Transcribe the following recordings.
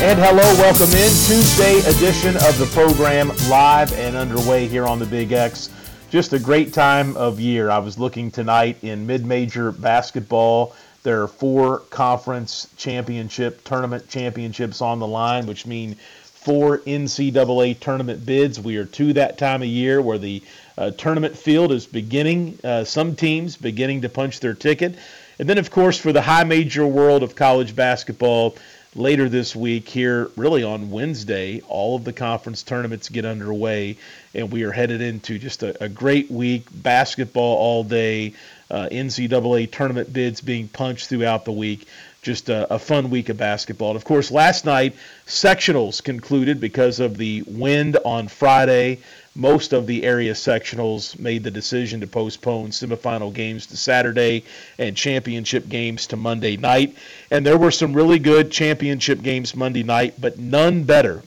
And hello, welcome in Tuesday edition of the program live and underway here on the Big X. Just a great time of year. I was looking tonight in mid-major basketball. There are four conference championship tournament championships on the line, which mean four NCAA tournament bids. We are to that time of year where the uh, tournament field is beginning, uh, some teams beginning to punch their ticket. And then, of course, for the high major world of college basketball, later this week here really on wednesday all of the conference tournaments get underway and we are headed into just a, a great week basketball all day uh, ncaa tournament bids being punched throughout the week just a, a, fun week of basketball. And of course last night sectionals concluded because of the wind on friday most of the area sectionals made the decision to postpone semifinal games to Saturday and championship games to Monday night. And there were some really good championship games Monday night, but none better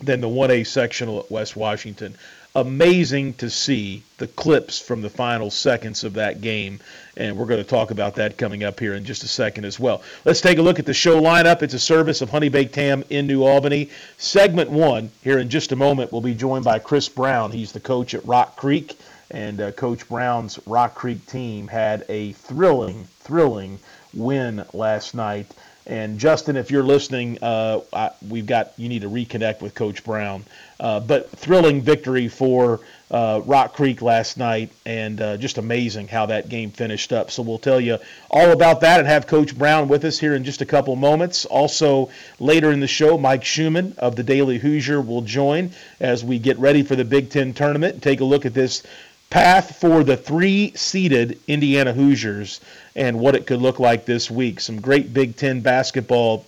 than the 1A sectional at West Washington amazing to see the clips from the final seconds of that game. And we're going to talk about that coming up here in just a second as well. Let's take a look at the show lineup. It's a service of Honey Baked Ham in New Albany. Segment one, here in just a moment, we'll be joined by Chris Brown. He's the coach at Rock Creek. And uh, Coach Brown's Rock Creek team had a thrilling, thrilling win last night and Justin, if you're listening, uh, I, we've got you need to reconnect with Coach Brown. Uh, but thrilling victory for uh, Rock Creek last night, and uh, just amazing how that game finished up. So we'll tell you all about that and have Coach Brown with us here in just a couple moments. Also, later in the show, Mike Schumann of the Daily Hoosier will join as we get ready for the Big Ten tournament and take a look at this path for the three seeded Indiana Hoosiers and what it could look like this week. Some great Big Ten basketball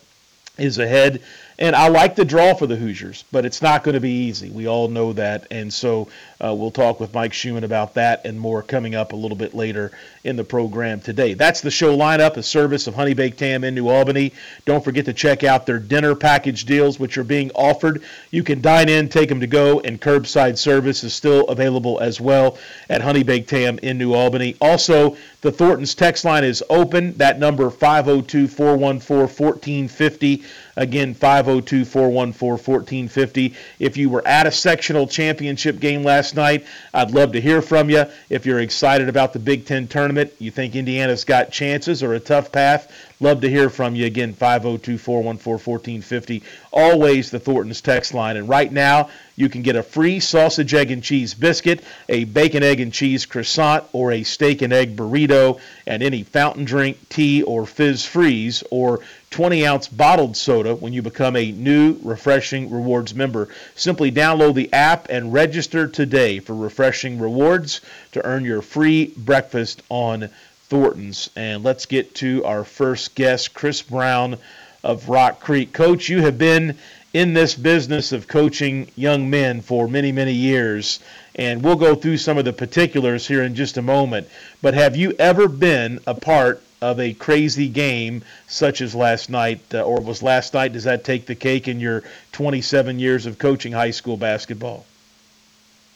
is ahead. And I like the draw for the Hoosiers, but it's not going to be easy. We all know that. And so uh, we'll talk with Mike Schumann about that and more coming up a little bit later in the program today. That's the show lineup, a service of Honey Baked Ham in New Albany. Don't forget to check out their dinner package deals, which are being offered. You can dine in, take them to go, and curbside service is still available as well at Honey Baked Ham in New Albany. Also, the Thornton's text line is open. That number 502 414 1450. Again, 502 414 1450. If you were at a sectional championship game last night, I'd love to hear from you. If you're excited about the Big Ten tournament, you think Indiana's got chances or a tough path, love to hear from you. Again, 502 414 1450. Always the Thornton's text line. And right now, you can get a free sausage, egg, and cheese biscuit, a bacon, egg, and cheese croissant, or a steak and egg burrito, and any fountain drink, tea, or fizz freeze, or 20 ounce bottled soda when you become a new Refreshing Rewards member. Simply download the app and register today for Refreshing Rewards to earn your free breakfast on Thornton's. And let's get to our first guest, Chris Brown of Rock Creek. Coach, you have been in this business of coaching young men for many, many years, and we'll go through some of the particulars here in just a moment. But have you ever been a part of a crazy game such as last night, uh, or was last night? Does that take the cake in your 27 years of coaching high school basketball?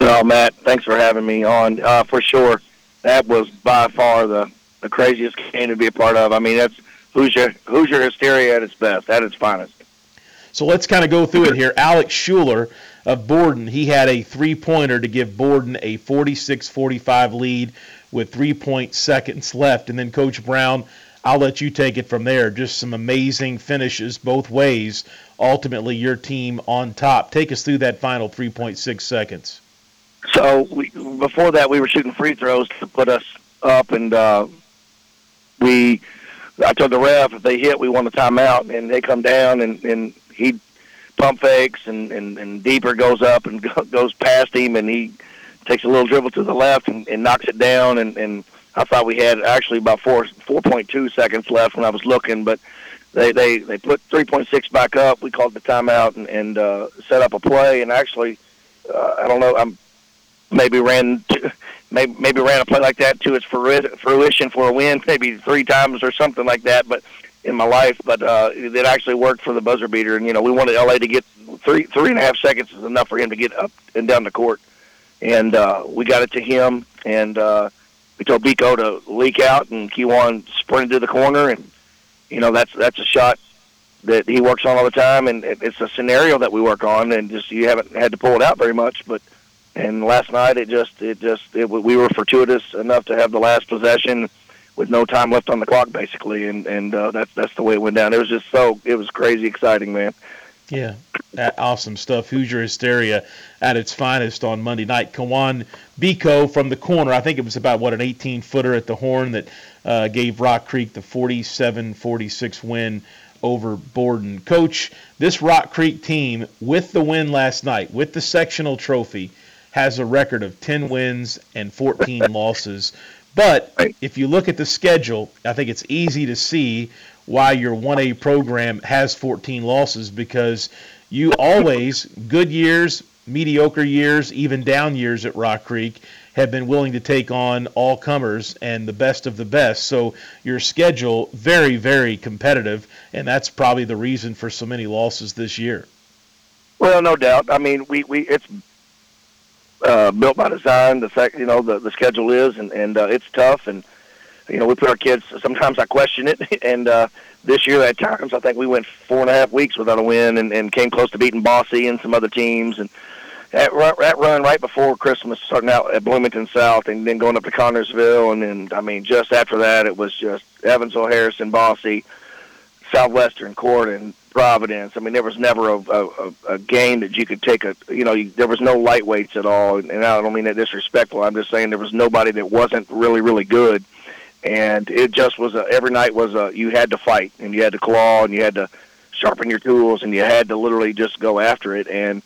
No, Matt. Thanks for having me on. Uh, for sure, that was by far the the craziest game to be a part of. I mean, that's Hoosier Hoosier hysteria at its best, at its finest. So let's kind of go through it here. Alex Schuler of Borden, he had a three pointer to give Borden a 46 45 lead with three point seconds left. And then Coach Brown, I'll let you take it from there. Just some amazing finishes both ways. Ultimately, your team on top. Take us through that final 3.6 seconds. so we, before that, we were shooting free throws to put us up, and uh, we. I told the ref if they hit, we want a timeout, and they come down, and and he pump fakes, and and, and deeper goes up and goes past him, and he takes a little dribble to the left and, and knocks it down, and and I thought we had actually about four four point two seconds left when I was looking, but they they they put three point six back up. We called the timeout and, and uh, set up a play, and actually, uh, I don't know, I'm maybe ran to, maybe ran a play like that to its fruition for a win, maybe three times or something like that. But in my life, but uh, it actually worked for the buzzer beater. And you know, we wanted LA to get three three and a half seconds is enough for him to get up and down the court, and uh, we got it to him, and uh, we told Biko to leak out, and Kiwan sprinted to the corner, and you know that's that's a shot that he works on all the time, and it's a scenario that we work on, and just you haven't had to pull it out very much, but and last night it just it just it, we were fortuitous enough to have the last possession with no time left on the clock basically and and uh, that's that's the way it went down. It was just so it was crazy exciting man yeah. Awesome stuff. Hoosier hysteria at its finest on monday night. Kawan biko from the corner. I think it was about what an 18 footer at the horn that uh, gave rock creek the 47-46 win over borden. Coach this rock creek team with the win last night with the sectional trophy has a record of 10 wins and 14 losses. But if you look at the schedule, I think it's easy to see why your 1A program has 14 losses because you always, good years, mediocre years, even down years at Rock Creek, have been willing to take on all comers and the best of the best. So your schedule very, very competitive, and that's probably the reason for so many losses this year. Well, no doubt. I mean, we, we it's uh, built by design. The fact, you know, the the schedule is, and and uh, it's tough, and you know, we put our kids. Sometimes I question it, and uh, this year at times I think we went four and a half weeks without a win, and, and came close to beating Bosse and some other teams, and that that run right before Christmas, starting out at Bloomington South, and then going up to Connersville, and then I mean, just after that, it was just Evansville, Harrison, Bosse, Southwestern, Corydon, Providence. I mean, there was never a, a, a game that you could take a, you know, you, there was no lightweights at all. And I don't mean that disrespectful. I'm just saying there was nobody that wasn't really, really good. And it just was a, every night was a, you had to fight and you had to claw and you had to sharpen your tools and you had to literally just go after it. And,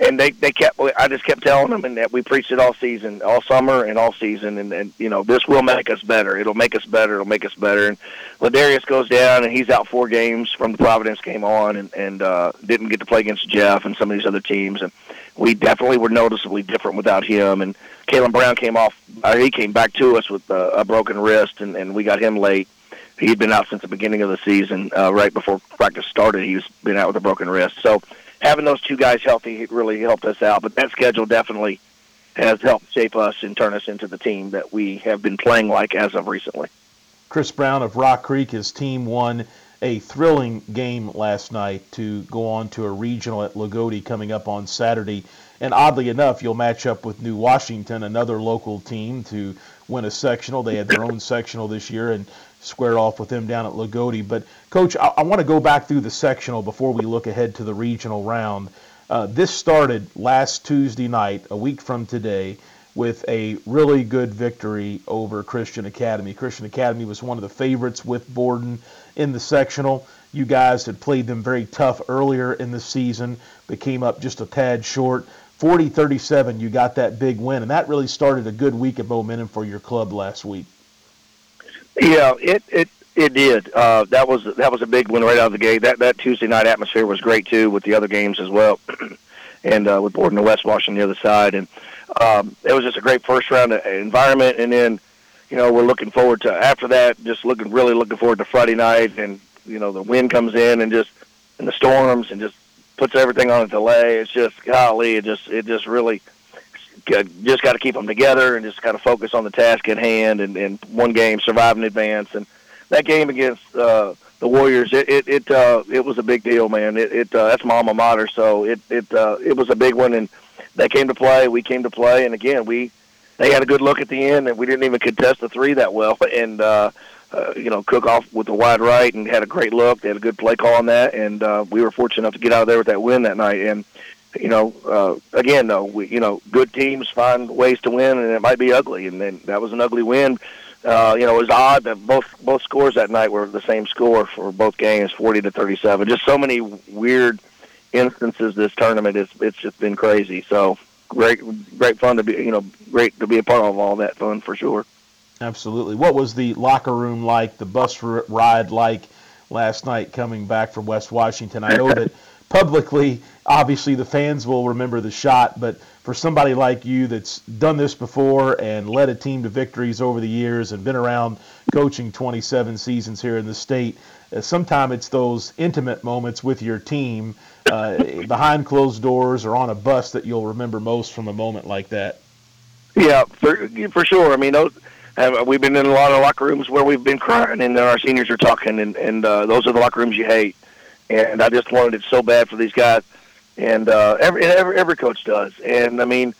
and they they kept I just kept telling them and that we preached it all season, all summer and all season and and you know this will make us better. It'll make us better. It'll make us better. And Ladarius goes down and he's out four games from the Providence game on and and uh, didn't get to play against Jeff and some of these other teams and we definitely were noticeably different without him. And Kalen Brown came off. Uh, he came back to us with uh, a broken wrist and and we got him late. He'd been out since the beginning of the season, uh, right before practice started. He's been out with a broken wrist. So having those two guys healthy really helped us out. But that schedule definitely has helped shape us and turn us into the team that we have been playing like as of recently. Chris Brown of Rock Creek, his team won a thrilling game last night to go on to a regional at Loogootee coming up on Saturday. And oddly enough, you'll match up with New Washington, another local team, to win a sectional. They had their own sectional this year, and square off with them down at Loogootee. But, Coach, I, I want to go back through the sectional before we look ahead to the regional round. Uh, this started last Tuesday night, a week from today, with a really good victory over Christian Academy. Christian Academy was one of the favorites with Borden in the sectional. You guys had played them very tough earlier in the season, but came up just a tad short. 40 37, you got that big win, and that really started a good week of momentum for your club last week. Yeah, it it it did. Uh, that was that was a big one right out of the gate. That that Tuesday night atmosphere was great too, with the other games as well, and uh, with Borden and West Washington the other side, and um, it was just a great first round environment. And then, you know, we're looking forward to after that, just looking really looking forward to Friday night, and you know, the wind comes in and just and the storms and just puts everything on a delay. It's just golly, it just it just really just got to keep them together and just kind of focus on the task at hand and, and one game survive in advance. And that game against uh, the Warriors, it it it, uh, it was a big deal, man. It, it uh, that's my alma mater, so it it uh, it was a big one, and they came to play. We came to play, and again, we they had a good look at the end, and we didn't even contest the three that well, and. uh uh, you know, Cook off with the wide right and had a great look. They had a good play call on that, and uh, we were fortunate enough to get out of there with that win that night. And you know, uh, again though, we you know, good teams find ways to win, and it might be ugly, and then that was an ugly win. Uh, you know, it was odd that both both scores that night were the same score for both games, forty to thirty-seven. Just so many weird instances this tournament. It's it's just been crazy. So great, great fun to be you know great to be a part of all that fun for sure. Absolutely. What was the locker room like? The bus ride like last night coming back from West Washington? I know that publicly, obviously, the fans will remember the shot, but for somebody like you that's done this before and led a team to victories over the years and been around coaching 27 seasons here in the state, uh, sometimes it's those intimate moments with your team uh, behind closed doors or on a bus that you'll remember most from a moment like that. Yeah, for for sure. I mean, those, uh, we've been in a lot of locker rooms where we've been crying, and our seniors are talking, and and uh, those are the locker rooms you hate. And I just wanted it so bad for these guys, and uh, every every every coach does. And I mean,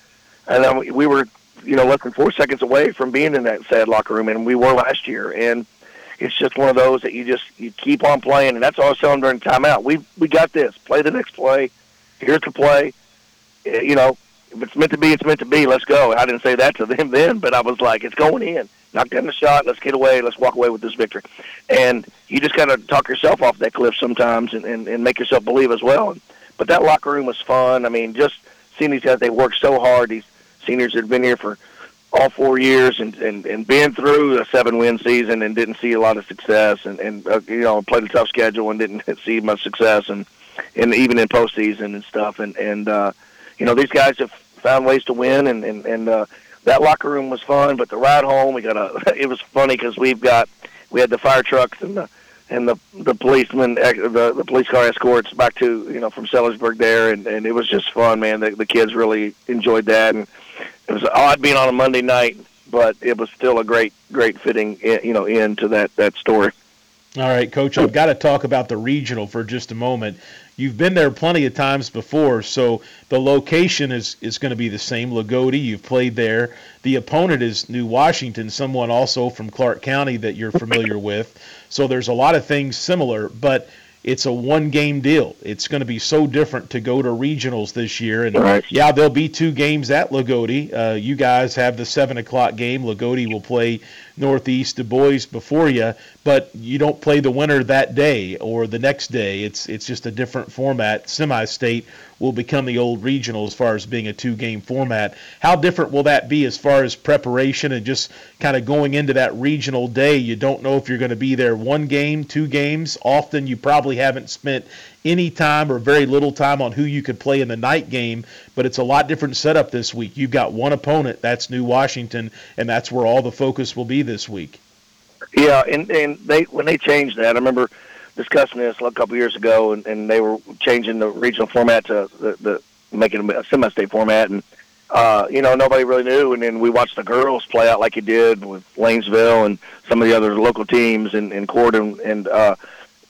and then we were, you know, less than four seconds away from being in that sad locker room, and we were last year. And it's just one of those that you just you keep on playing, and that's all I was telling during timeout. We we got this. Play the next play. Here's the play. Eh, you know, if it's meant to be, it's meant to be. Let's go. I didn't say that to them then, but I was like, it's going in. Knock down the shot. Let's get away. Let's walk away with this victory. And you just got to talk yourself off that cliff sometimes and, and, and make yourself believe as well. But that locker room was fun. I mean, just seeing these guys, they worked so hard. These seniors had been here for all four years and, and, and been through a seven win season and didn't see a lot of success and, and uh, you know, played a tough schedule and didn't see much success and, and even in postseason and stuff. And, and, uh, you know, these guys have found ways to win, and and and uh, that locker room was fun. But the ride home, we got a. It was funny because we've got we had the fire trucks and the and the the policemen eh, the the police car escorts back to you know from Sellersburg there, and and it was just fun, man. The the kids really enjoyed that, and it was odd being on a Monday night, but it was still a great great fitting eh, you know end to that that story. All right, Coach, I've got to talk about the regional for just a moment. You've been there plenty of times before, so the location is, is going to be the same. Loogootee, you've played there. The opponent is New Washington, someone also from Clark County that you're familiar with. So there's a lot of things similar, but it's a one game deal. It's going to be so different to go to regionals this year. And right. yeah, there'll be two games at Loogootee. Uh, you guys have the seven o'clock game. Loogootee will play Northeast Dubois before you, but you don't play the winner that day or the next day. It's it's just a different format. Semi-state will become the old regional as far as being a two-game format. How different will that be as far as preparation and just kind of going into that regional day? You don't know if you're going to be there one game, two games. Often you probably haven't spent any time or very little time on who you could play in the night game, but it's a lot different setup this week. You've got one opponent, that's New Washington, and that's where all the focus will be this week. Yeah, and and they when they changed that, I remember discussing this a couple years ago, and, and they were changing the regional format to the, the making a semi-state format, and uh, you know nobody really knew. And then we watched the girls play out like it did with Lanesville and some of the other local teams in, in court, and, and uh,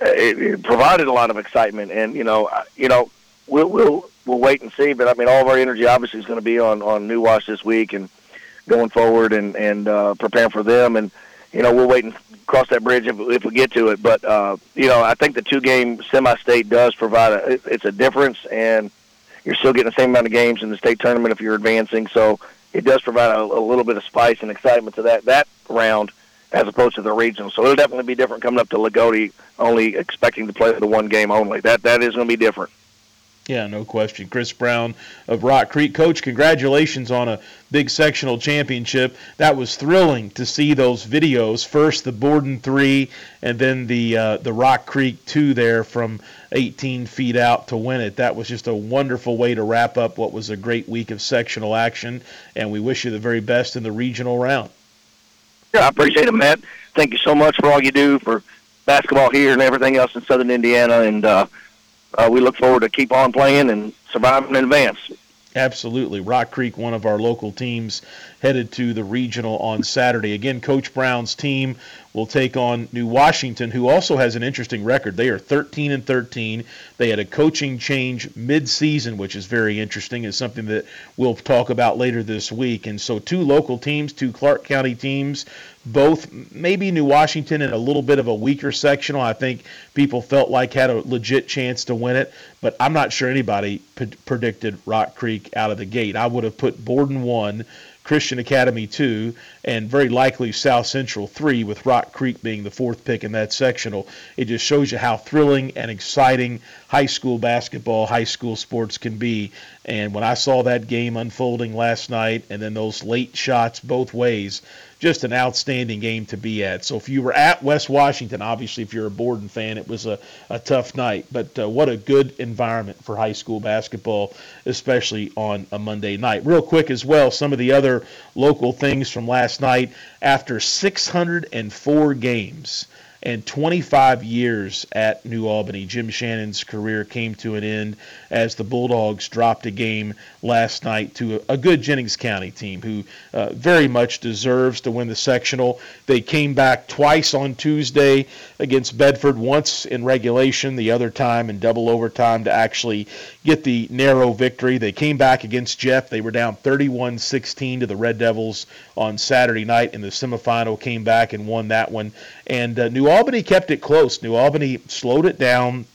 it, it provided a lot of excitement. And you know, you know, we'll we'll we'll wait and see. But I mean, all of our energy obviously is going to be on on New Wash this week and going forward and and uh, preparing for them. And you know, we'll wait and cross that bridge if, if we get to it. But uh, you know, I think the two game semi-state does provide a it's a difference, and you're still getting the same amount of games in the state tournament if you're advancing. So it does provide a, a little bit of spice and excitement to that that round as opposed to the regional. So it'll definitely be different coming up to Loogootee, only expecting to play the one game only. That that is going to be different. Yeah, no question. Chris Brown of Rock Creek. Coach, congratulations on a big sectional championship. That was thrilling to see those videos. First the Borden 3 and then the uh, the Rock Creek 2 there from 18 feet out to win it. That was just a wonderful way to wrap up what was a great week of sectional action, and we wish you the very best in the regional round. Yeah, I appreciate it, Matt. Thank you so much for all you do for basketball here and everything else in Southern Indiana, and uh, uh, we look forward to keep on playing and surviving in advance. Absolutely. Rock Creek, one of our local teams, headed to the regional on Saturday. Again, Coach Brown's team will take on New Washington, who also has an interesting record. They are 13 and 13. They had a coaching change mid-season, which is very interesting. Is something that we'll talk about later this week. And so, two local teams, two Clark County teams, both maybe New Washington in a little bit of a weaker sectional. I think people felt like had a legit chance to win it, but I'm not sure anybody p- predicted Rock Creek out of the gate. I would have put Borden one, Christian Academy 2, and very likely South Central 3, with Rock Creek being the fourth pick in that sectional. It just shows you how thrilling and exciting high school basketball, high school sports can be. And when I saw that game unfolding last night and then those late shots both ways, just an outstanding game to be at. So if you were at West Washington, obviously if you're a Borden fan, it was a, a tough night. But uh, what a good environment for high school basketball, especially on a Monday night. Real quick as well, some of the other local things from last night. After 604 games, and 25 years at New Albany. Jim Shannon's career came to an end as the Bulldogs dropped a game last night to a, a good Jennings County team who uh, very much deserves to win the sectional. They came back twice on Tuesday against Bedford, once in regulation, the other time in double overtime to actually get the narrow victory. They came back against Jeff. They were down 31 16 to the Red Devils on Saturday night in the semifinal, came back and won that one. And uh, New Albany kept it close. New Albany slowed it down,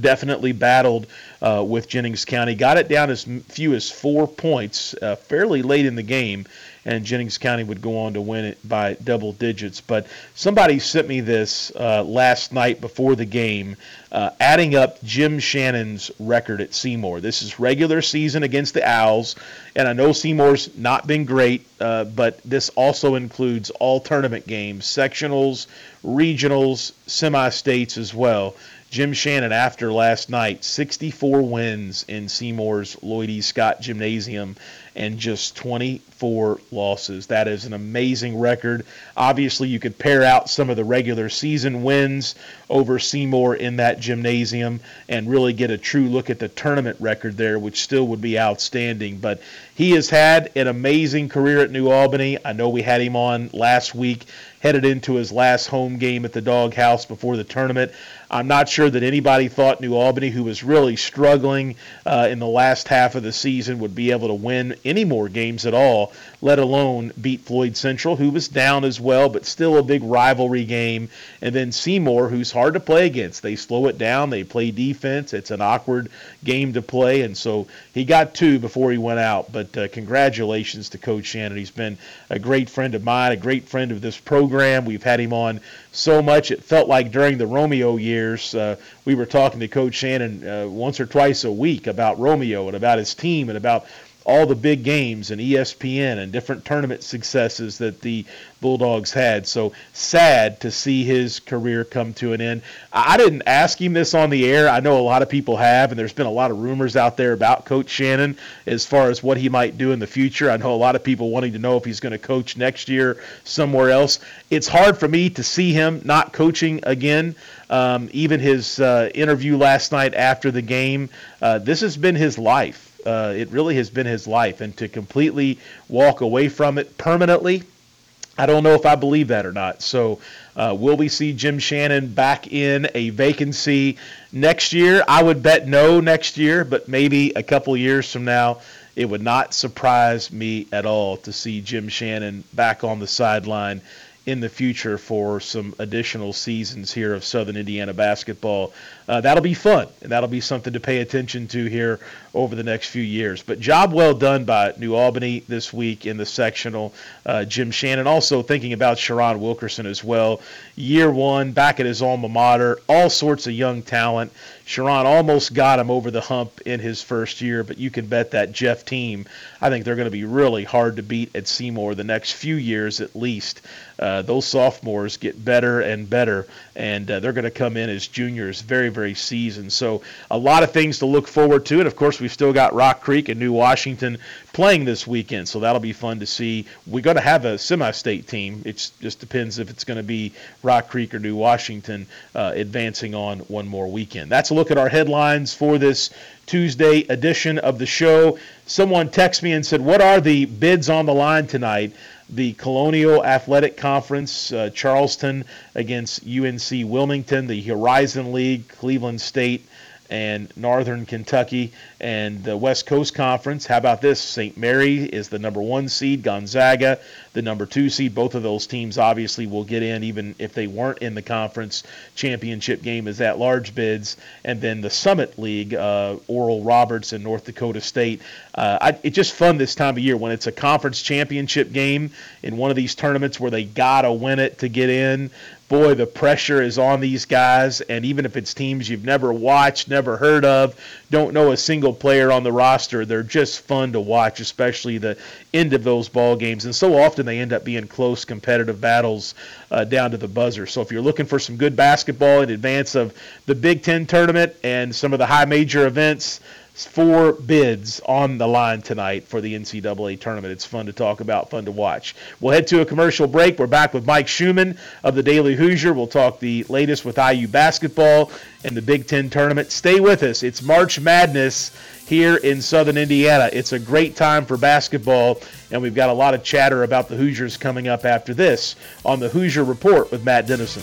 definitely battled uh, with Jennings County, got it down as few as four points uh, fairly late in the game, and Jennings County would go on to win it by double digits. But somebody sent me this uh, last night before the game, uh, adding up Jim Shannon's record at Seymour. This is regular season against the Owls, and I know Seymour's not been great, uh, but this also includes all tournament games, sectionals, regionals, semi states as well. Jim Shannon, after last night, 64 wins in Seymour's Lloyd E. Scott Gymnasium and just 24 losses. That is an amazing record. Obviously, you could pair out some of the regular season wins over Seymour in that gymnasium and really get a true look at the tournament record there, which still would be outstanding. But he has had an amazing career at New Albany. I know we had him on last week, headed into his last home game at the doghouse before the tournament. I'm not sure that anybody thought New Albany, who was really struggling uh, in the last half of the season, would be able to win any more games at all, let alone beat Floyd Central, who was down as well, but still a big rivalry game. And then Seymour, who's hard to play against. They slow it down, they play defense. It's an awkward game to play. And so he got two before he went out. But uh, congratulations to Coach Shannon. He's been a great friend of mine, a great friend of this program. We've had him on so much. It felt like during the Romeo years, uh, we were talking to Coach Shannon uh, once or twice a week about Romeo and about his team and about all the big games and ESPN and different tournament successes that the Bulldogs had. So sad to see his career come to an end. I didn't ask him this on the air. I know a lot of people have, and there's been a lot of rumors out there about Coach Shannon as far as what he might do in the future. I know a lot of people wanting to know if he's going to coach next year somewhere else. It's hard for me to see him not coaching again. Um, even his uh, interview last night after the game, uh, this has been his life. Uh, it really has been his life, and to completely walk away from it permanently, I don't know if I believe that or not. So, uh, will we see Jim Shannon back in a vacancy next year? I would bet no next year, but maybe a couple years from now, it would not surprise me at all to see Jim Shannon back on the sideline in the future for some additional seasons here of Southern Indiana basketball. Uh, that'll be fun, and that'll be something to pay attention to here over the next few years. But job well done by New Albany this week in the sectional. Uh, Jim Shannon also thinking about Shaun Wilkerson as well. Year one, back at his alma mater, all sorts of young talent. Shaun almost got him over the hump in his first year, but you can bet that Jeff team, I think they're going to be really hard to beat at Seymour the next few years at least. Uh, those sophomores get better and better, and uh, they're going to come in as juniors very, very seasoned. So a lot of things to look forward to, and of course we've still got Rock Creek and New Washington playing this weekend, so that'll be fun to see. We're going to have a semi-state team. It just depends if it's going to be Rock Creek or New Washington uh, advancing on one more weekend. That's a look at our headlines for this Tuesday edition of the show. Someone texted me and said, "What are the bids on the line tonight?" The Colonial Athletic Conference, uh, Charleston against UNC Wilmington, the Horizon League, Cleveland State and Northern Kentucky and the West Coast Conference. How about this? St. Mary is the number one seed, Gonzaga, the number two seed. Both of those teams obviously will get in, even if they weren't in the conference championship game as at large bids. And then the Summit League, uh, Oral Roberts and North Dakota State. Uh, I, it's just fun this time of year when it's a conference championship game in one of these tournaments where they gotta win it to get in boy, the pressure is on these guys. And even if it's teams you've never watched, never heard of, don't know a single player on the roster, they're just fun to watch, especially the end of those ball games. And so often they end up being close competitive battles uh, down to the buzzer. So if you're looking for some good basketball in advance of the Big Ten tournament and some of the high major events, four bids on the line tonight for the NCAA tournament. It's fun to talk about, fun to watch. We'll head to a commercial break. We're back with Mike Schumann of the Daily Hoosier. We'll talk the latest with IU basketball and the Big Ten tournament. Stay with us. It's March Madness here in Southern Indiana. It's a great time for basketball, and we've got a lot of chatter about the Hoosiers coming up after this on the Hoosier Report with Matt Dennison.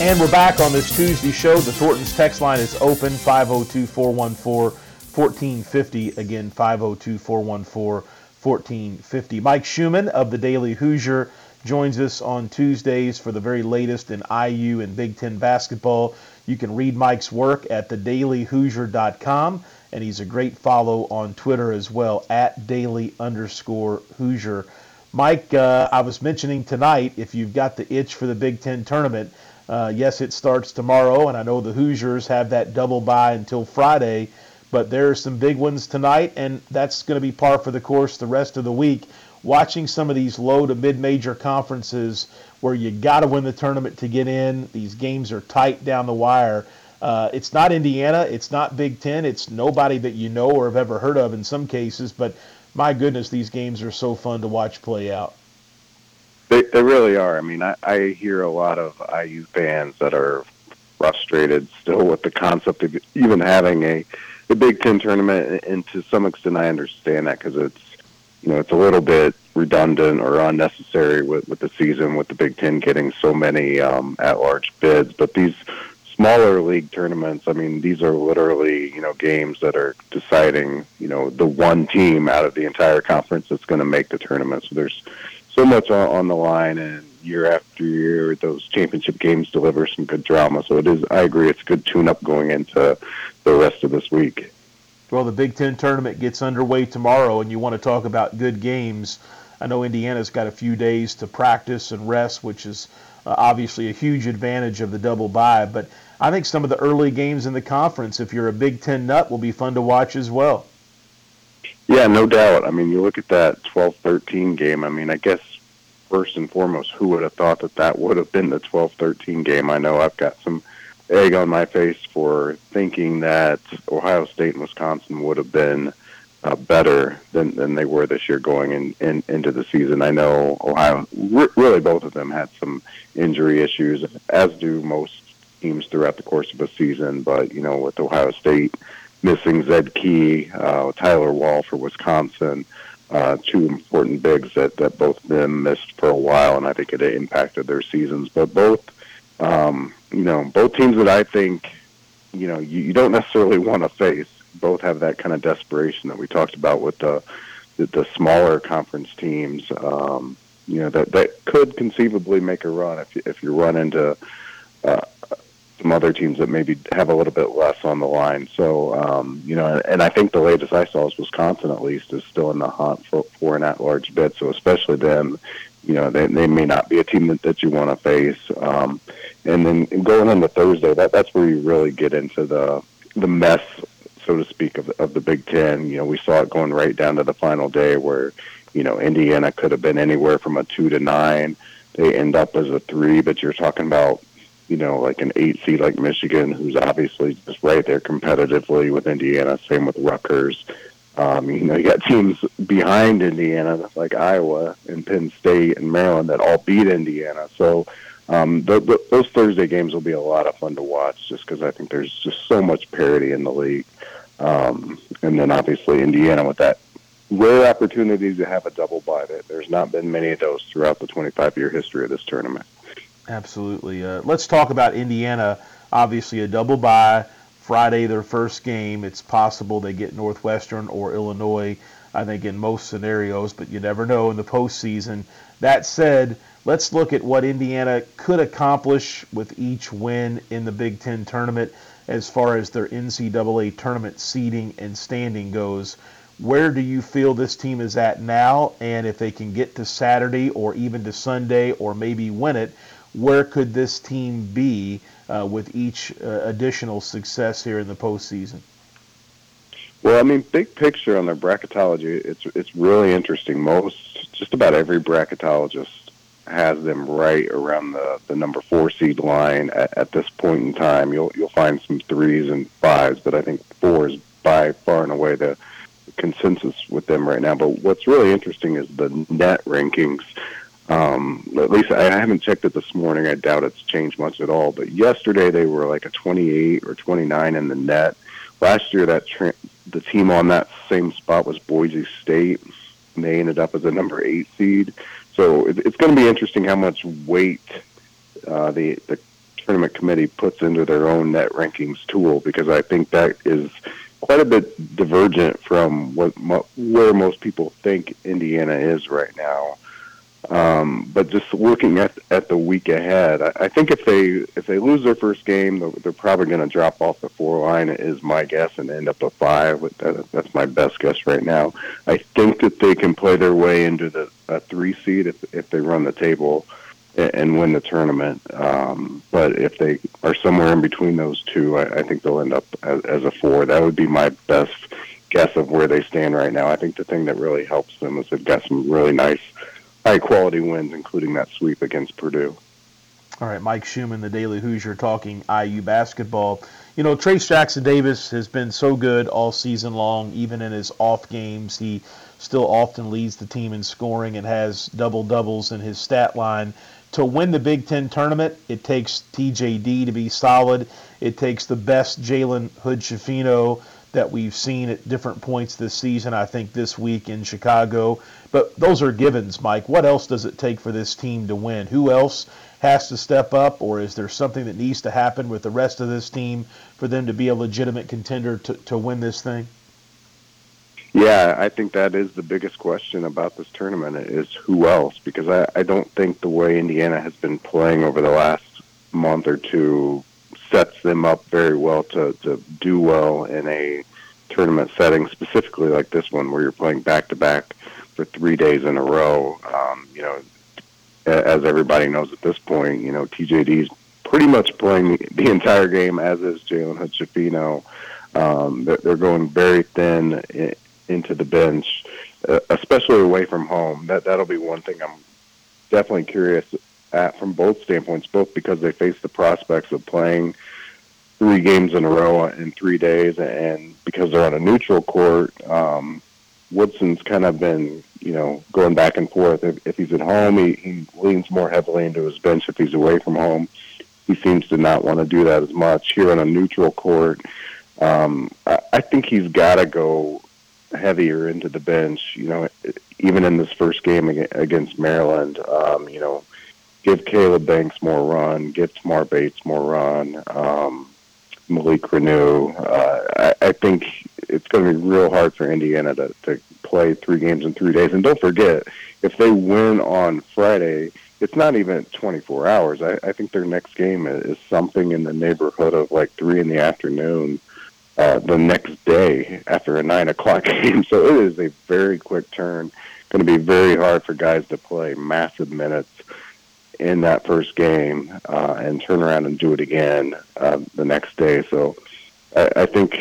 And we're back on this Tuesday show. The Thornton's text line is open 502 414 1450. Again, 502 414 1450. Mike Schumann of the Daily Hoosier joins us on Tuesdays for the very latest in IU and Big Ten basketball. You can read Mike's work at thedailyhoosier.com, and he's a great follow on Twitter as well, at daily underscore Hoosier. Mike, uh, I was mentioning tonight, if you've got the itch for the Big Ten tournament, uh, yes, it starts tomorrow, and I know the Hoosiers have that double bye until Friday, but there are some big ones tonight, and that's going to be par for the course the rest of the week. Watching some of these low to mid major conferences where you got to win the tournament to get in, these games are tight down the wire. Uh, it's not Indiana, it's not Big Ten, it's nobody that you know or have ever heard of in some cases, but my goodness, these games are so fun to watch play out. They, they really are. I mean, I, I hear a lot of IU fans that are frustrated still with the concept of even having a, a Big Ten tournament, and to some extent, I understand that because it's you know it's a little bit redundant or unnecessary with with the season with the Big Ten getting so many um, at-large bids. But these smaller league tournaments, I mean, these are literally you know games that are deciding you know the one team out of the entire conference that's going to make the tournament. So there's so much on, on the line, and year after year, those championship games deliver some good drama. So it is. I agree. It's a good tune-up going into the rest of this week. Well, the Big Ten tournament gets underway tomorrow, and you want to talk about good games. I know Indiana's got a few days to practice and rest, which is uh, obviously a huge advantage of the double bye. But I think some of the early games in the conference, if you're a Big Ten nut, will be fun to watch as well. Yeah, no doubt. I mean, you look at that 12-13 game. I mean, I guess first and foremost, who would have thought that that would have been the 12-13 game? I know I've got some egg on my face for thinking that Ohio State and Wisconsin would have been uh, better than than they were this year going in, in into the season. I know Ohio, really both of them had some injury issues, as do most teams throughout the course of a season. But you know, with Ohio State missing Zed Key, uh, Tyler Wahl for Wisconsin, uh, two important bigs that, that both them missed for a while, and I think it impacted their seasons. But both, um, you know, both teams that I think, you know, you, you don't necessarily want to face. Both have that kind of desperation that we talked about with the the, the smaller conference teams. Um, you know that that could conceivably make a run if you, if you run into uh, some other teams that maybe have a little bit less on the line. So, um, you know, and I think the latest I saw is Wisconsin, at least, is still in the hunt for, for an at-large bid. So, especially them you know, they they may not be a team that, that you want to face. Um, and then going into Thursday, that that's where you really get into the the mess, so to speak, of of the Big Ten. You know, we saw it going right down to the final day where, you know, Indiana could have been anywhere from a two to nine. They end up as a three, but you're talking about you know, like an eight seed like Michigan, who's obviously just right there competitively with Indiana. Same with Rutgers. Um, you know, you got teams behind Indiana, like Iowa and Penn State and Maryland, that all beat Indiana. So um, the, the, those Thursday games will be a lot of fun to watch, just because I think there's just so much parity in the league. Um, and then obviously Indiana with that rare opportunity to have a double bye. There's not been many of those throughout the 25 year history of this tournament. Absolutely. Uh, let's talk about Indiana. Obviously, a double bye Friday, their first game. It's possible they get Northwestern or Illinois. I think in most scenarios, but you never know in the postseason. That said, let's look at what Indiana could accomplish with each win in the Big Ten tournament as far as their NCAA tournament seeding and standing goes. Where do you feel this team is at now? And if they can get to Saturday or even to Sunday or maybe win it, where could this team be uh, with each uh, additional success here in the postseason? Well, I mean, big picture on their bracketology, it's it's really interesting. Most, just about every bracketologist has them right around the, the number four seed line at, at this point in time. You'll you'll find some threes and fives, but I think four is by far and away the consensus with them right now. But what's really interesting is the net rankings. Um, at least I haven't checked it this morning. I doubt it's changed much at all. But yesterday they were like a 28 or 29 in the net. Last year that tra- the team on that same spot was Boise State. And they ended up as a number eight seed. So it, it's going to be interesting how much weight uh, the the tournament committee puts into their own net rankings tool because I think that is quite a bit divergent from what where most people think Indiana is right now. Um, but just looking at at the week ahead, I, I think if they if they lose their first game, they're, they're probably going to drop off the four line. Is my guess, and end up at five. That, that's my best guess right now. I think that they can play their way into the a three seed if if they run the table and, and win the tournament. Um, but if they are somewhere in between those two, I, I think they'll end up as, as a four. That would be my best guess of where they stand right now. I think the thing that really helps them is they've got some really nice high quality wins, including that sweep against Purdue. All right, Mike Schumann, the Daily Hoosier, talking IU basketball. You know, Trayce Jackson Davis has been so good all season long, even in his off games. He still often leads the team in scoring and has double doubles in his stat line. To win the Big Ten tournament, it takes TJD to be solid. It takes the best Jalen Hood Schifino that we've seen at different points this season. I think this week in Chicago. But those are givens, Mike. What else does it take for this team to win? Who else has to step up, or is there something that needs to happen with the rest of this team for them to be a legitimate contender to, to win this thing? Yeah, I think that is the biggest question about this tournament is who else, because I, I don't think the way Indiana has been playing over the last month or two sets them up very well to, to do well in a tournament setting, specifically like this one where you're playing back to back for three days in a row. Um, you know, as everybody knows at this point, you know, TJD's pretty much playing the, entire game, as is Jalen Hood Schifino. Um, they're, they're going very thin into the bench, uh, especially away from home. That that'll be one thing I'm definitely curious at from both standpoints, both because they face the prospects of playing three games in a row in three days, and because they're on a neutral court. Um, Woodson's kind of been, you know, going back and forth. If, if he's at home, he, he leans more heavily into his bench. If he's away from home, he seems to not want to do that as much. Here on a neutral court, um, I, I think he's got to go heavier into the bench. You know, even in this first game against Maryland, um, you know, give Kaleb Banks more run, give Tamar Bates more run, um, Malik Reneau. Uh, I, I think it's going to be real hard for Indiana to, to play three games in three days. And don't forget, if they win on Friday, it's not even 24 hours. I, I think their next game is something in the neighborhood of like three in the afternoon. Uh, the next day after a nine o'clock game, so it is a very quick turn. going to be very hard for guys to play massive minutes in that first game uh, and turn around and do it again uh, the next day. So I, I think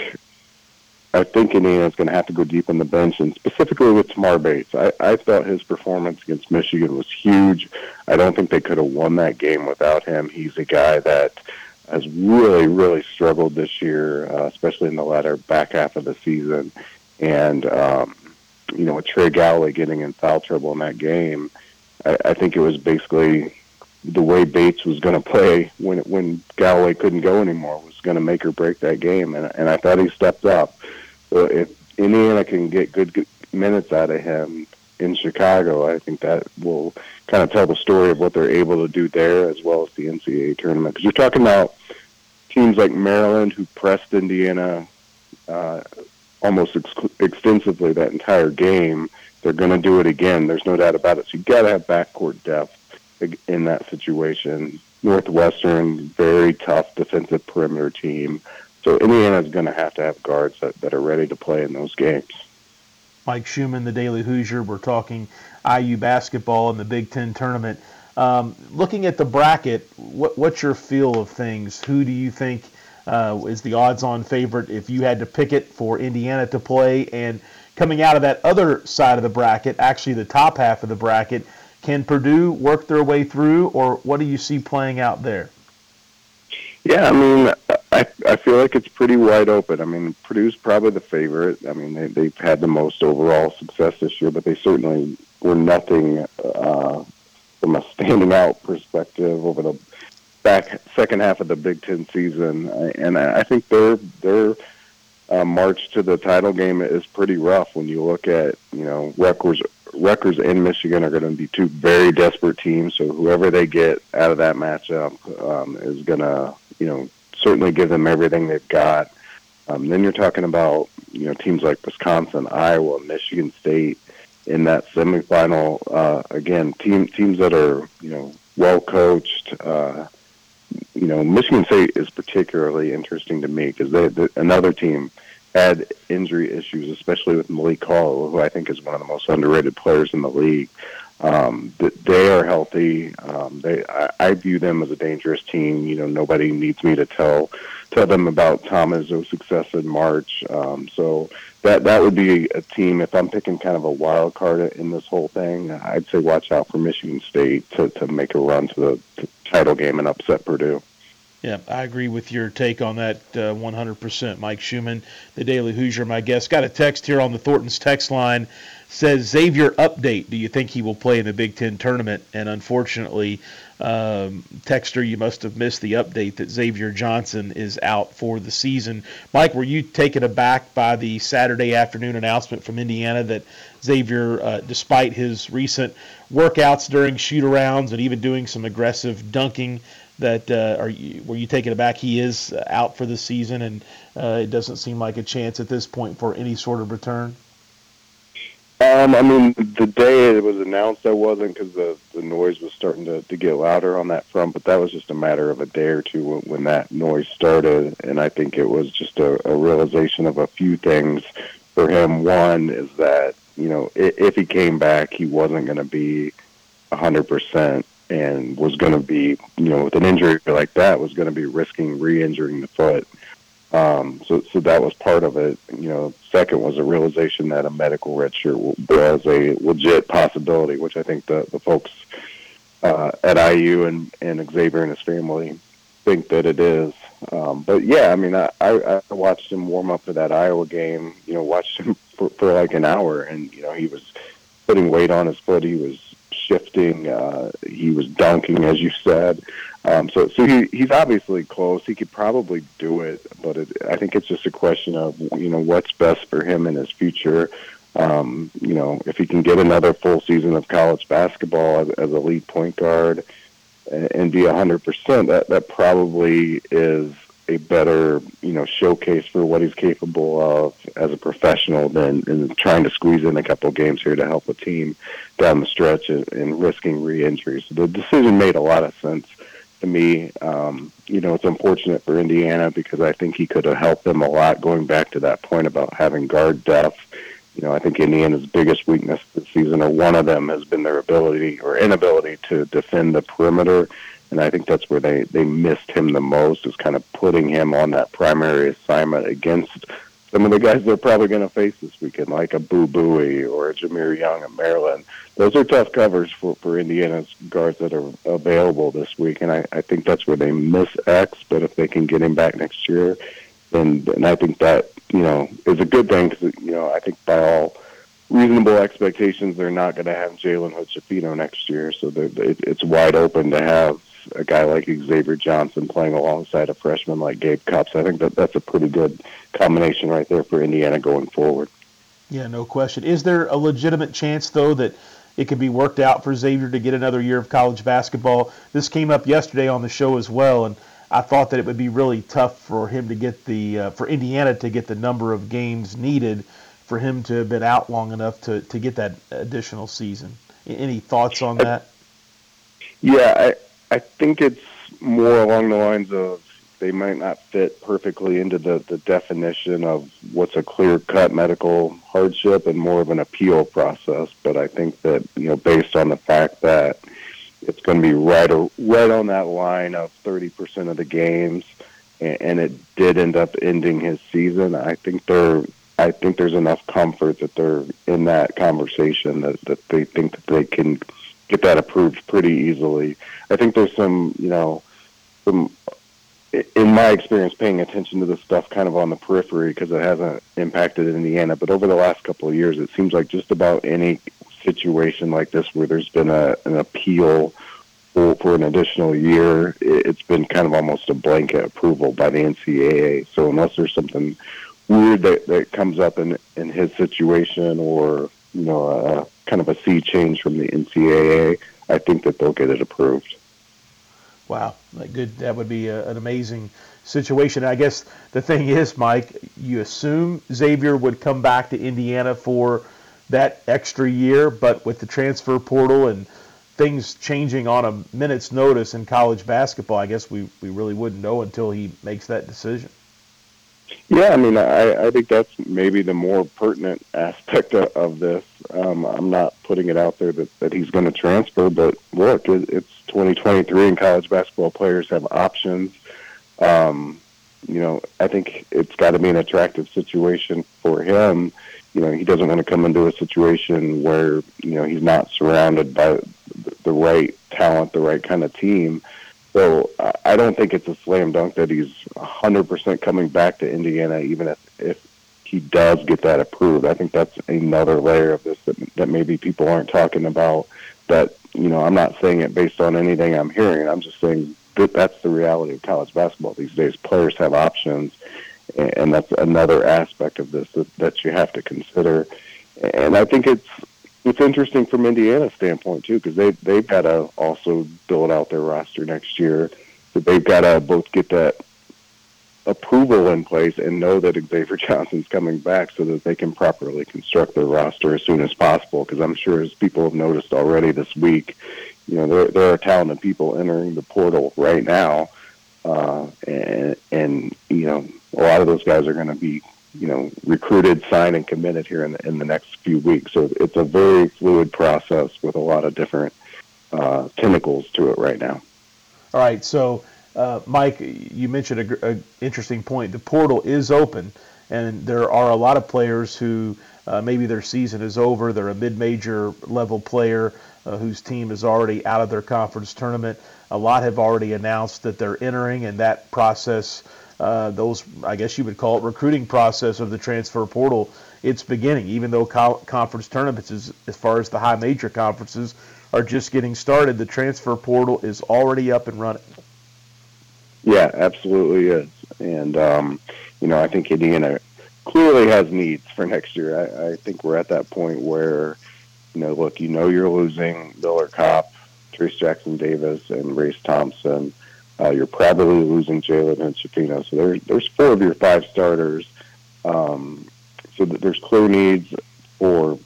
I think Indiana's going to have to go deep in the bench, and specifically with Tamar Bates. I, I his performance against Michigan was huge. I don't think they could have won that game without him. He's a guy that has really, really struggled this year, uh, especially in the latter back half of the season. And, um, you know, with Trey Galloway getting in foul trouble in that game, I, I think it was basically the way Bates was going to play when when Galloway couldn't go anymore was going to make or break that game, and and I thought he stepped up. So if Indiana can get good, good minutes out of him in Chicago, I think that will kind of tell the story of what they're able to do there as well as the NCAA tournament. Because you're talking about teams like Maryland who pressed Indiana uh, almost ex- extensively that entire game. They're going to do it again. There's no doubt about it. So you got to have backcourt depth in that situation. Northwestern, very tough defensive perimeter team. So Indiana is going to have to have guards that, that are ready to play in those games. Mike Schumann, the Daily Hoosier. We're talking IU basketball in the Big Ten tournament. Um, looking at the bracket, what, what's your feel of things? Who do you think uh, is the odds-on favorite if you had to pick it for Indiana to play? And coming out of that other side of the bracket, actually the top half of the bracket, can Purdue work their way through, or what do you see playing out there? Yeah, I mean, I I feel like it's pretty wide open. I mean, Purdue's probably the favorite. I mean, they they've had the most overall success this year, but they certainly were nothing uh, from a standing out perspective over the back second half of the Big Ten season, and I think their their uh, march to the title game is pretty rough when you look at you know Rutgers Rutgers and Michigan are going to be two very desperate teams. So whoever they get out of that matchup um, is going to, you know, certainly give them everything they've got. Um, then you're talking about, you know, teams like Wisconsin, Iowa, Michigan State in that semifinal. Uh, again, team teams that are, you know, well coached. Uh, you know, Michigan State is particularly interesting to me because they, they another team had injury issues, especially with Malik Hall, who I think is one of the most underrated players in the league. Um, they are healthy. Um, they, I, I view them as a dangerous team. You know, nobody needs me to tell tell them about Tom Izzo's success in March. Um, so that that would be a team. If I'm picking kind of a wild card in this whole thing, I'd say watch out for Michigan State to to make a run to the to title game and upset Purdue. Yeah, I agree with your take on that uh, 100%. Mike Schumann, the Daily Hoosier, my guest. Got a text here on the Thornton's text line. Says Xavier update. Do you think he will play in the Big Ten tournament? And unfortunately, um, Texter, you must have missed the update that Xavier Johnson is out for the season. Mike, were you taken aback by the Saturday afternoon announcement from Indiana that Xavier, uh, despite his recent workouts during shoot arounds and even doing some aggressive dunking, that uh, are you, were you taken aback? He is uh, out for the season, and uh, it doesn't seem like a chance at this point for any sort of return. Um, I mean, the day it was announced, I wasn't because the the noise was starting to to get louder on that front. But that was just a matter of a day or two when, when that noise started, and I think it was just a, a realization of a few things for him. One is that you know if, if he came back, he wasn't going to be a hundred percent and was going to be, you know, with an injury like that, was going to be risking re-injuring the foot. Um, so, so that was part of it. You know, second was a realization that a medical redshirt was a legit possibility, which I think the the folks uh, at IU and and Xavier and his family think that it is. Um, but yeah, I mean, I, I, I watched him warm up for that Iowa game. You know, watched him for, for like an hour, and you know, he was putting weight on his foot. He was shifting. Uh, he was dunking, as you said. Um, so, so he, he's obviously close. He could probably do it, but it, I think it's just a question of you know what's best for him in his future. Um, you know, if he can get another full season of college basketball as, as a lead point guard and, and be a hundred percent, that that probably is a better, you know, showcase for what he's capable of as a professional than, than trying to squeeze in a couple games here to help a team down the stretch and, and risking re-injuries. The decision made a lot of sense to me. Um, you know, it's unfortunate for Indiana because I think he could have helped them a lot going back to that point about having guard depth you know, I think Indiana's biggest weakness this season, or one of them, has been their ability or inability to defend the perimeter. And I think that's where they, they missed him the most, is kind of putting him on that primary assignment against some of the guys they're probably going to face this weekend, like a Boo Buie or a Jahmir Young of Maryland. Those are tough covers for, for Indiana's guards that are available this week, and I, I think that's where they miss X. But if they can get him back next year, then, then I think that you know is a good thing because you know I think by all reasonable expectations, they're not going to have Jalen Hood next year, so it, it's wide open to have a guy like Xavier Johnson playing alongside a freshman like Gabe Cupps. I think that that's a pretty good combination right there for Indiana going forward. Yeah, no question. Is there a legitimate chance though that it could be worked out for Xavier to get another year of college basketball? This came up yesterday on the show as well, and I thought that it would be really tough for him to get the uh, for Indiana to get the number of games needed for him to have been out long enough to, to get that additional season. Any thoughts on that? Yeah, I, think it's more along the lines of they might not fit perfectly into the, the definition of what's a clear cut medical hardship and more of an appeal process. But I think that, you know, based on the fact that it's going to be right, right on that line of 30% of the games, and, and it did end up ending his season, I think they're I think there's enough comfort that they're in that conversation that, that they think that they can get that approved pretty easily. I think there's some, you know, some in my experience paying attention to this stuff kind of on the periphery because it hasn't impacted Indiana, but over the last couple of years it seems like just about any situation like this where there's been a an appeal for, for an additional year, it's been kind of almost a blanket approval by the NCAA. So unless there's something weird that, that comes up in in his situation or you know a, kind of a sea change from the NCAA, I think that they'll get it approved. Wow, good. That would be a, an amazing situation. I guess the thing is, Mike, you assume Xavier would come back to Indiana for that extra year, but with the transfer portal and things changing on a minute's notice in college basketball, I guess we, we really wouldn't know until he makes that decision. Yeah, I mean, I, I think that's maybe the more pertinent aspect of, of this. Um, I'm not putting it out there that, that he's going to transfer, but look, it, it's 2023 and college basketball players have options. Um, you know, I think it's got to be an attractive situation for him. You know, he doesn't want to come into a situation where, you know, he's not surrounded by the right talent, the right kind of team. So I don't think it's a slam dunk that he's 100% coming back to Indiana, even if, if he does get that approved. I think that's another layer of this that, that maybe people aren't talking about. That you know, I'm not saying it based on anything I'm hearing. I'm just saying that that's the reality of college basketball these days. Players have options, and that's another aspect of this that, that you have to consider. And I think it's it's interesting from Indiana's standpoint too, because they they've got to also build out their roster next year. So they've got to both get that approval in place and know that Xavier Johnson's coming back, so that they can properly construct their roster as soon as possible. Because I'm sure, as people have noticed already this week, you know there there are talented people entering the portal right now, uh, and and you know a lot of those guys are going to be you know, recruited, signed, and committed here in the, in the next few weeks. So it's a very fluid process with a lot of different uh, tentacles to it right now. All right. So, uh, Mike, you mentioned an interesting point. The portal is open, and there are a lot of players who uh, maybe their season is over. They're a mid-major level player uh, whose team is already out of their conference tournament. A lot have already announced that they're entering, and that process uh, those, I guess you would call it, recruiting process of the transfer portal, it's beginning. Even though co- conference tournaments, is, as far as the high major conferences, are just getting started, the transfer portal is already up and running. Yeah, absolutely is. And, um, you know, I think Indiana clearly has needs for next year. I, I think we're at that point where, you know, look, you know you're losing Miller Kopp, Trayce Jackson Davis, and Race Thompson. Uh, you're probably losing Jalen Hood-Schifino. So there's there's four of your five starters. Um, so there's clear needs for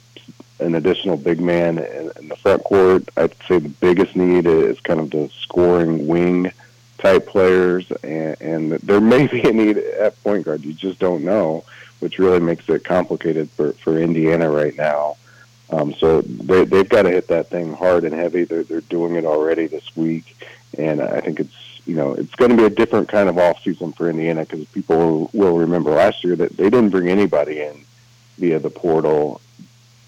an additional big man in, in the front court. I'd say the biggest need is kind of the scoring wing type players, and, and there may be a need at point guard. You just don't know, which really makes it complicated for, for Indiana right now. Um, so they, they've got to hit that thing hard and heavy. They're, they're doing it already this week, and I think it's you know it's going to be a different kind of off season for Indiana because people will remember last year that they didn't bring anybody in via the portal.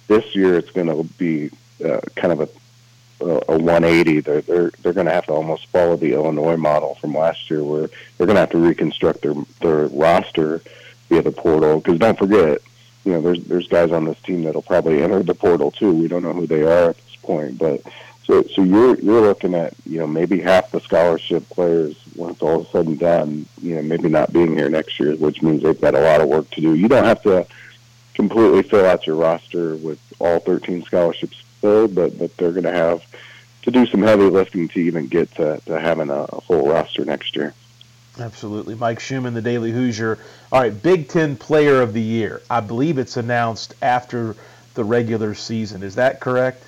This year, it's going to be uh, kind of a a 180. They're they're they're going to have to almost follow the Illinois model from last year, where they're going to have to reconstruct their their roster via the portal. Because don't forget, you know, there's there's guys on this team that'll probably enter the portal too. We don't know who they are at this point, but so so you're you're looking at you know maybe half the scholarship players once all is said and done, you know, maybe not being here next year, which means they've got a lot of work to do. You don't have to completely fill out your roster with all 13 scholarships filled, but but they're going to have to do some heavy lifting to even get to, to having a, a full roster next year. Absolutely. Mike Schumann, the Daily Hoosier. All right, Big Ten Player of the Year. I believe it's announced after the regular season. Is that correct?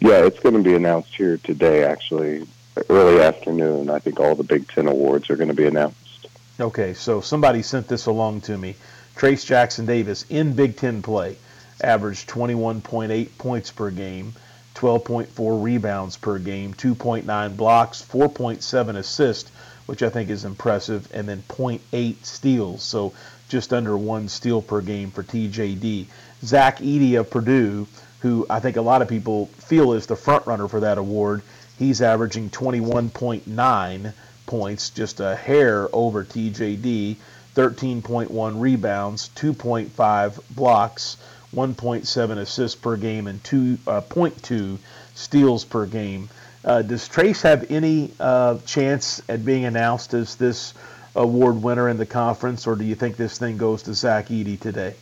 Yeah, it's going to be announced here today, actually, early afternoon. I think all the Big Ten awards are going to be announced. Okay, so somebody sent this along to me. Trayce Jackson Davis in Big Ten play averaged 21.8 points per game, 12.4 rebounds per game, 2.9 blocks, 4.7 assists, which I think is impressive, and then 0.8 steals. So just under one steal per game for TJD. Zach Edey of Purdue, who I think a lot of people feel is the front runner for that award, he's averaging 21.9 points, just a hair over TJD, 13.1 rebounds, 2.5 blocks, 1.7 assists per game, and 2.2 uh, steals per game. Uh, does Trayce have any uh, chance at being announced as this award winner in the conference, or do you think this thing goes to Zach Edey today?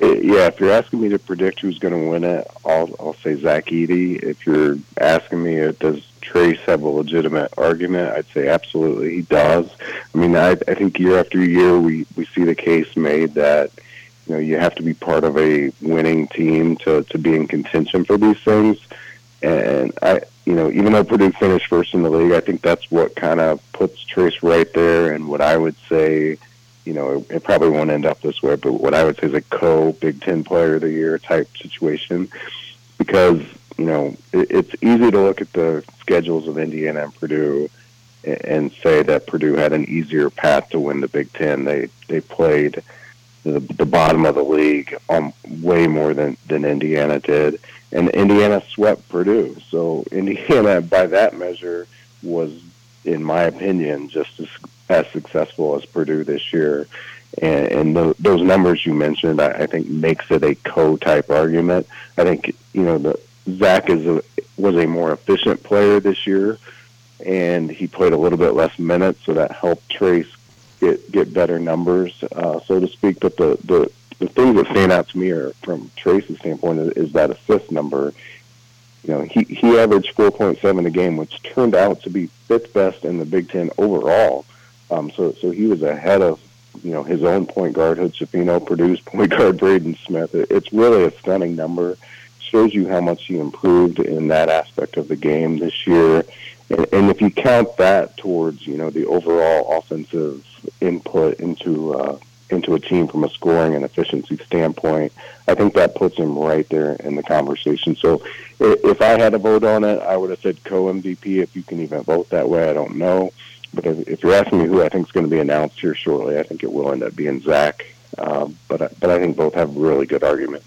Yeah, if you're asking me to predict who's going to win it, I'll I'll say Zach Edey. If you're asking me, uh, does Trayce have a legitimate argument? I'd say absolutely he does. I mean, I I think year after year we we see the case made that you know you have to be part of a winning team to to be in contention for these things. And I, you know, even though Purdue finished first in the league, I think that's what kind of puts Trayce right there. And what I would say, you know, it, it probably won't end up this way, but what I would say is a co Big Ten Player of the Year type situation, because you know it, it's easy to look at the schedules of Indiana and Purdue and say that Purdue had an easier path to win the Big Ten. They they played the, the bottom of the league um, way more than, than Indiana did. And Indiana swept Purdue. So Indiana, by that measure, was, in my opinion, just as, as successful as Purdue this year. And, and the, those numbers you mentioned, I, I think, makes it a co-type argument. I think you know the Zach is a, was a more efficient player this year, and he played a little bit less minutes, so that helped Trayce get get better numbers, uh, so to speak. But the the the things that stand out to me are from Trayce's standpoint is, is that assist number. You know, he he averaged 4.7 a game, which turned out to be fifth best in the Big Ten overall. Um, so so he was ahead of you know his own point guard Hood Schifino, Purdue's point guard Braden Smith. It, it's really a stunning number. Shows you how much he improved in that aspect of the game this year. And, and if you count that towards you know the overall offensive input into uh, into a team from a scoring and efficiency standpoint, I think that puts him right there in the conversation. So if I had a vote on it, I would have said co MVP. If you can even vote that way, I don't know. But if, if you're asking me who I think is going to be announced here shortly, I think it will end up being Zach. Um, but but I think both have really good arguments.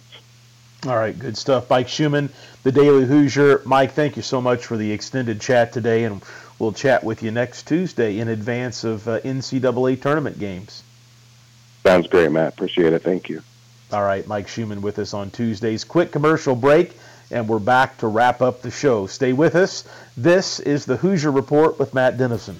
All right, good stuff. Mike Schumann, the Daily Hoosier. Mike, thank you so much for the extended chat today, and We'll chat with you next Tuesday in advance of uh, NCAA tournament games. Sounds great, Matt. Appreciate it. Thank you. All right, Mike Schumann with us on Tuesdays. Quick commercial break, and we're back to wrap up the show. Stay with us. This is the Hoosier Report with Matt Dennison.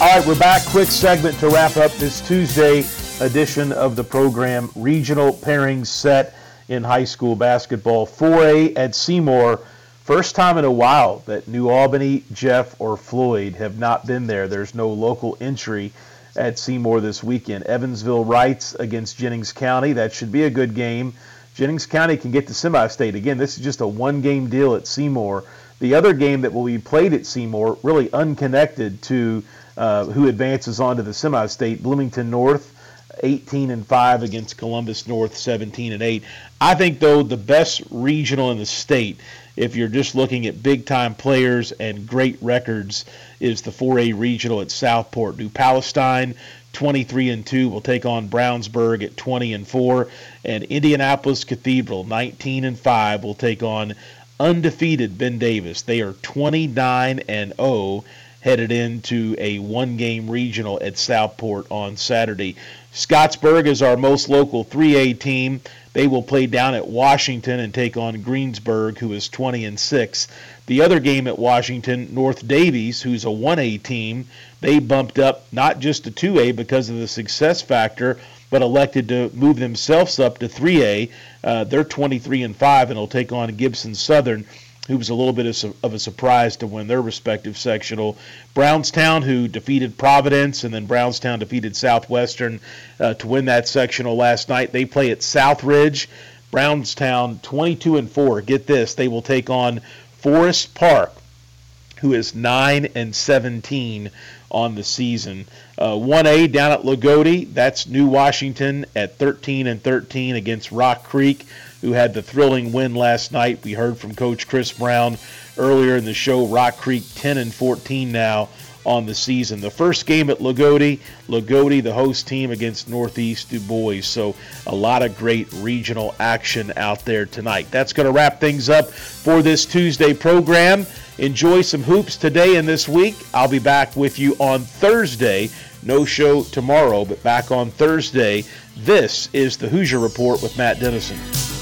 All right, we're back. Quick segment to wrap up this Tuesday edition of the program. Regional pairings set in high school basketball. 4A at Seymour. First time in a while that New Albany, Jeff, or Floyd have not been there. There's no local entry at Seymour this weekend. Evansville Reitz against Jennings County. That should be a good game. Jennings County can get to semi-state. Again, this is just a one-game deal at Seymour. The other game that will be played at Seymour, really unconnected to uh, who advances on to the semi-state. Bloomington North, 18 and 5 against Columbus North, 17 and 8. I think though the best regional in the state, if you're just looking at big-time players and great records, is the 4A regional at Southport. New Palestine, 23 and 2 will take on Brownsburg at 20 and 4 and Indianapolis Cathedral 19 and 5 will take on undefeated Ben Davis. They are 29 and 0 headed into a one game regional at Southport on Saturday. Scottsburg is our most local 3A team. They will play down at Washington and take on Greensburg, who is 20 and 6. The other game at Washington, North Daviess, who's a 1A team, they bumped up not just to 2A because of the success factor, but elected to move themselves up to 3A. Uh, they're 23 and 5 and will take on Gibson Southern who was a little bit of, a surprise to win their respective sectional. Brownstown, who defeated Providence, and then Brownstown defeated Southwestern uh, to win that sectional last night. They play at Southridge. Brownstown 22 and 4. Get this, they will take on Forest Park, who is 9 and 17 on the season. Uh, 1A down at Loogootee, that's New Washington at 13 and 13 against Rock Creek who had the thrilling win last night. We heard from Coach Chris Brown earlier in the show. Rock Creek 10 and 14 now on the season. The first game at Loogootee, Loogootee, the host team against Northeast Dubois. So a lot of great regional action out there tonight. That's going to wrap things up for this Tuesday program. Enjoy some hoops today and this week. I'll be back with you on Thursday. No show tomorrow, but back on Thursday. This is the Hoosier Report with Matt Dennison.